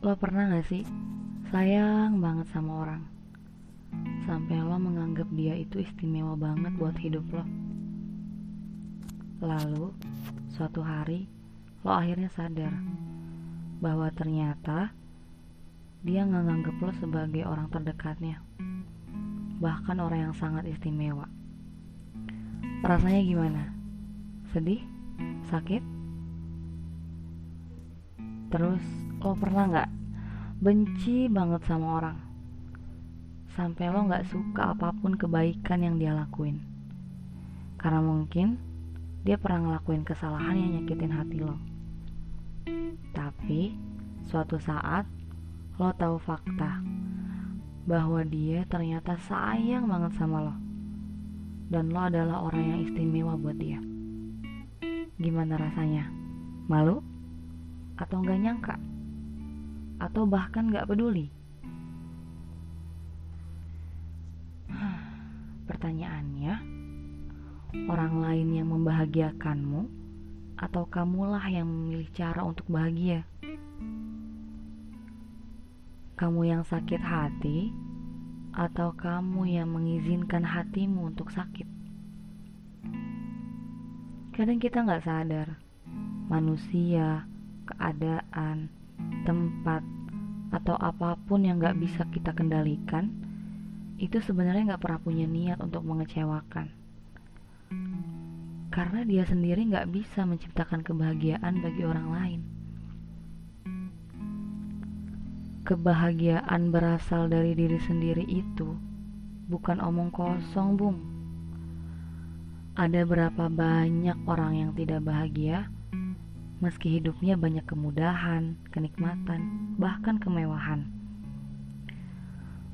Lo pernah gak sih sayang banget sama orang Sampai lo menganggap dia itu istimewa banget buat hidup lo Lalu suatu hari lo akhirnya sadar Bahwa ternyata dia nggak nganggap lo sebagai orang terdekatnya Bahkan orang yang sangat istimewa Rasanya gimana? Sedih? Sakit? Terus lo pernah nggak? Benci banget sama orang. Sampai lo nggak suka apa pun kebaikan yang dia lakuin. Karena mungkin dia pernah ngelakuin kesalahan yang nyakitin hati lo. Tapi suatu saat lo tahu fakta bahwa dia ternyata sayang banget sama lo. Dan lo adalah orang yang istimewa buat dia. Gimana rasanya? Malu? Atau nggak nyangka atau bahkan nggak peduli? Pertanyaannya orang lain yang membahagiakanmu atau kamulah yang memilih cara untuk bahagia? Kamu yang sakit hati atau kamu yang mengizinkan hatimu untuk sakit? Kadang kita nggak sadar. Manusia keadaan, tempat, atau apa pun yang gak bisa kita kendalikan, itu sebenarnya gak pernah punya niat untuk mengecewakan. Karena dia sendiri gak bisa menciptakan kebahagiaan bagi orang lain. Kebahagiaan berasal dari diri sendiri itu bukan omong kosong, Bung. Ada berapa banyak orang yang tidak bahagia? Meski hidupnya banyak kemudahan, kenikmatan, bahkan kemewahan.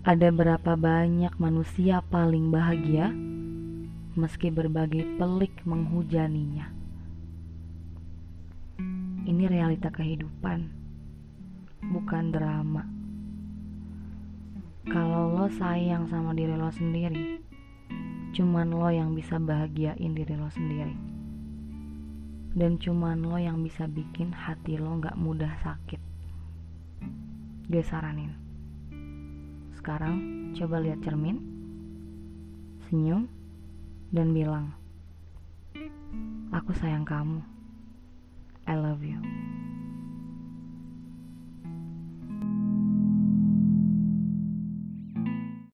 Ada berapa banyak manusia paling bahagia meski berbagai pelik menghujaninya. Ini realita kehidupan, bukan drama. Kalau lo sayang sama diri lo sendiri, cuman lo yang bisa bahagiain diri lo sendiri dan cuman lo yang bisa bikin hati lo gak mudah sakit. Gue saranin. Sekarang coba lihat cermin senyum dan bilang aku sayang kamu. I love you